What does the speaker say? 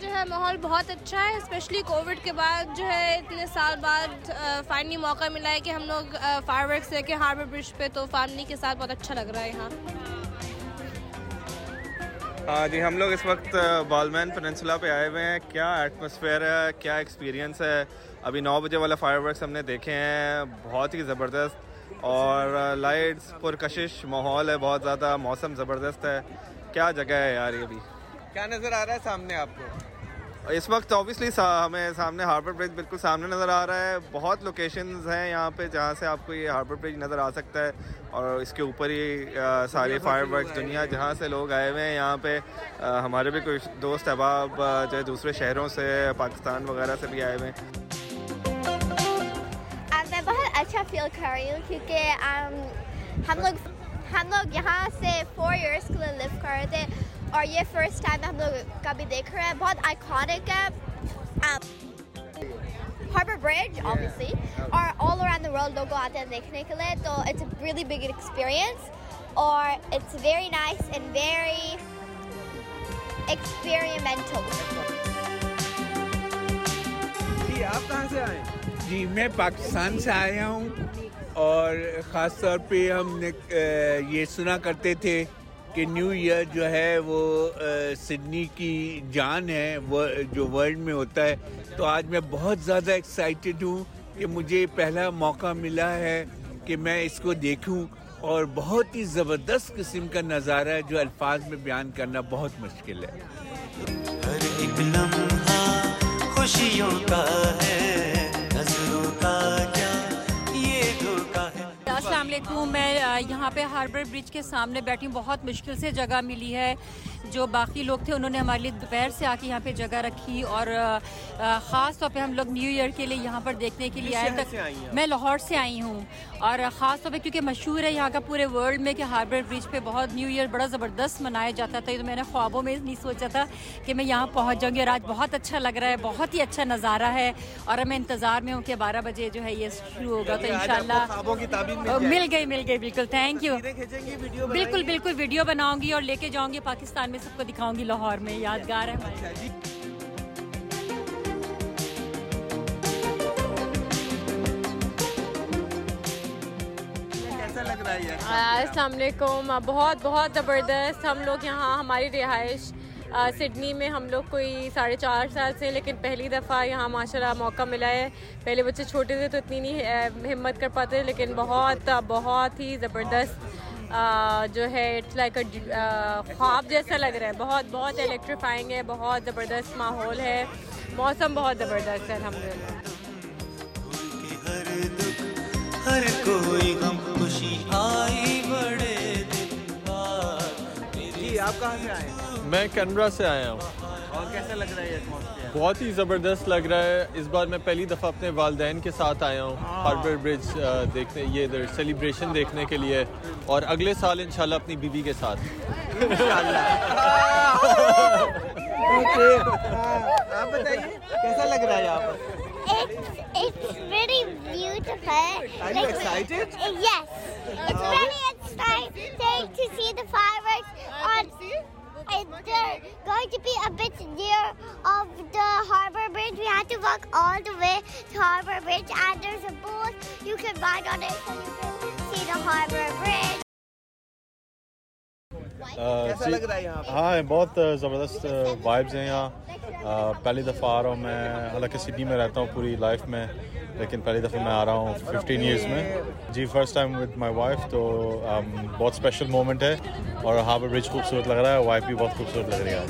جو ہے ماحول بہت اچھا ہے اسپیشلی کووڈ کے بعد جو ہے اتنے سال بعد فائنلی موقع ملا ہے کہ ہم لوگ فائر ورکس دے کے ہاربر برج پہ تو فیملی کے ساتھ بہت اچھا لگ رہا ہے یہاں۔ ہاں جی ہم لوگ اس وقت بالمین پیننسولا پہ آئے ہوئے ہیں۔ کیا ایٹماسفیئر ہے؟ کیا ایکسپیرینس ہے؟ ابھی نو بجے والا فائر ورکس ہم نے دیکھے ہیں۔ بہت ہی زبردست۔ اور لائٹس پرکشش ماحول ہے، بہت زیادہ موسم زبردست ہے۔ کیا جگہ ہے یار یہ بھی؟ کیا نظر آ رہا ہے سامنے آپ کو؟ اس وقت اوبیسلی ہمیں سامنے ہاربر برج بالکل سامنے نظر آ رہا ہے۔ بہت لوکیشنز ہیں یہاں پہ جہاں سے آپ کو یہ ہاربر برج نظر آ سکتا ہے۔ اور اس کے اوپر ہی سارے فائر ورکس دنیا جہاں سے لوگ آئے ہوئے ہیں یہاں پہ ہمارے بھی کچھ دوست احباب جو ہے دوسرے شہروں سے پاکستان وغیرہ سے بھی آئے ہوئے ہیں۔ میں بہت اچھا فیل کر رہی ہوں کیونکہ ہم لوگ ہم لوگ یہاں سے فور ایئرس کے لیے لیو کر رہے تھے۔ اور یہ فرسٹ ٹائم ہم لوگ کبھی دیکھ رہے ہیں بہت آئیکانک ہے ہاربر برج آبویسلی اور آل اراؤنڈ دا ورلڈ لوگوں آتے ہیں دیکھنے کے لیے تو it's a really big experience اور it's very nice and very experimental جی آپ کہاں سے آئے جی میں پاکستان سے آیا ہوں اور خاص طور پہ ہم نے یہ سنا کرتے تھے کہ نیو ایئر جو ہے وہ سڈنی کی جان ہے، وہ جو ورلڈ میں ہوتا ہے۔ تو آج میں بہت زیادہ ایکسائٹیڈ ہوں کہ مجھے پہلا موقع ملا ہے کہ میں اس کو دیکھوں اور بہت ہی زبردست قسم کا نظارہ ہے جو الفاظ میں بیان کرنا بہت مشکل ہے۔ ہر ایک لمحہ خوشیوں کا ہے، نظروں کا السلام علیکم۔ میں یہاں پہ ہاربر برج کے سامنے بیٹھی ہوں۔ بہت مشکل سے جگہ ملی ہے۔ جو باقی لوگ تھے انہوں نے ہمارے لیے دوپہر سے آ کے یہاں پہ جگہ رکھی اور خاص طور پہ ہم لوگ نیو ایئر کے لیے یہاں پر دیکھنے کے لیے آئے تک میں لاہور سے آئی ہوں۔ اور خاص طور پہ کیونکہ مشہور ہے یہاں کا پورے ورلڈ میں کہ ہاربر برج پہ بہت نیو ایئر بڑا زبردست منایا جاتا تھا۔ تو میں نے خوابوں میں نہیں سوچا تھا کہ میں یہاں پہنچ جاؤں گی اور آج بہت اچھا لگ رہا ہے بہت ہی اچھا نظارہ ہے۔ اور میں انتظار میں ہوں کہ بارہ بجے جو ہے یہ شروع ہوگا تو ان شاء اللہ مل گئی مل گئی بالکل تھینک یو بالکل بالکل ویڈیو بناؤں گی اور لے کے جاؤں گی۔ پاکستان میں سب کو دکھاؤں گی لاہور میں یادگار ہے السلام علیکم۔ بہت بہت زبردست ہم لوگ یہاں ہماری رہائش۔ سڈنی میں ہم لوگ کوئی ساڑھے چار سال سے لیکن پہلی دفعہ یہاں ماشاء اللہ موقع ملا ہے۔ پہلے بچے چھوٹے تھے تو اتنی نہیں ہمت کر پاتے لیکن بہت بہت ہی زبردست جو ہے اٹس لائک خواب جیسا لگ رہا ہے۔ بہت بہت الیکٹریفائنگ ہے بہت زبردست ماحول ہے۔ موسم بہت زبردست ہے الحمد للہ ہر کوئی غم خوشی آئی بڑے جی آپ کہاں سے آئے میں کینبرا سے آیا ہوں۔ اور کیسا لگ رہا ہے بہت ہی زبردست لگ رہا ہے۔ اس بار میں پہلی دفعہ اپنے والدین کے ساتھ آیا ہوں ہاربر برج دیکھنے یہ ادھر سیلیبریشن دیکھنے کے لیے۔ اور اگلے سال انشاءاللہ اپنی بیوی کے ساتھ۔ آپ بتائیے کیسا لگ رہا ہے یہاں پر؟ It's very beautiful. Are you excited? Yes. It's very exciting to see the fireworks on they're going to be a bit near of the Harbour Bridge. We had to walk all the way to Harbour Bridge and there's a booth you can ride on it so you can see the Harbour Bridge. کیسا لگ رہا ہے یہاں ہاں بہت زبردست vibes ہیں یہاں پہلی دفعہ آ رہا ہوں میں حالانکہ سڈنی میں رہتا ہوں پوری لائف میں لیکن پہلی دفعہ میں آ رہا ہوں ففٹین ایئرس میں۔ جی first time with my wife تو بہت اسپیشل مومنٹ ہے۔ اور ہاربر برج خوبصورت لگ رہا ہے۔ وائف بھی بہت خوبصورت لگ رہی ہے۔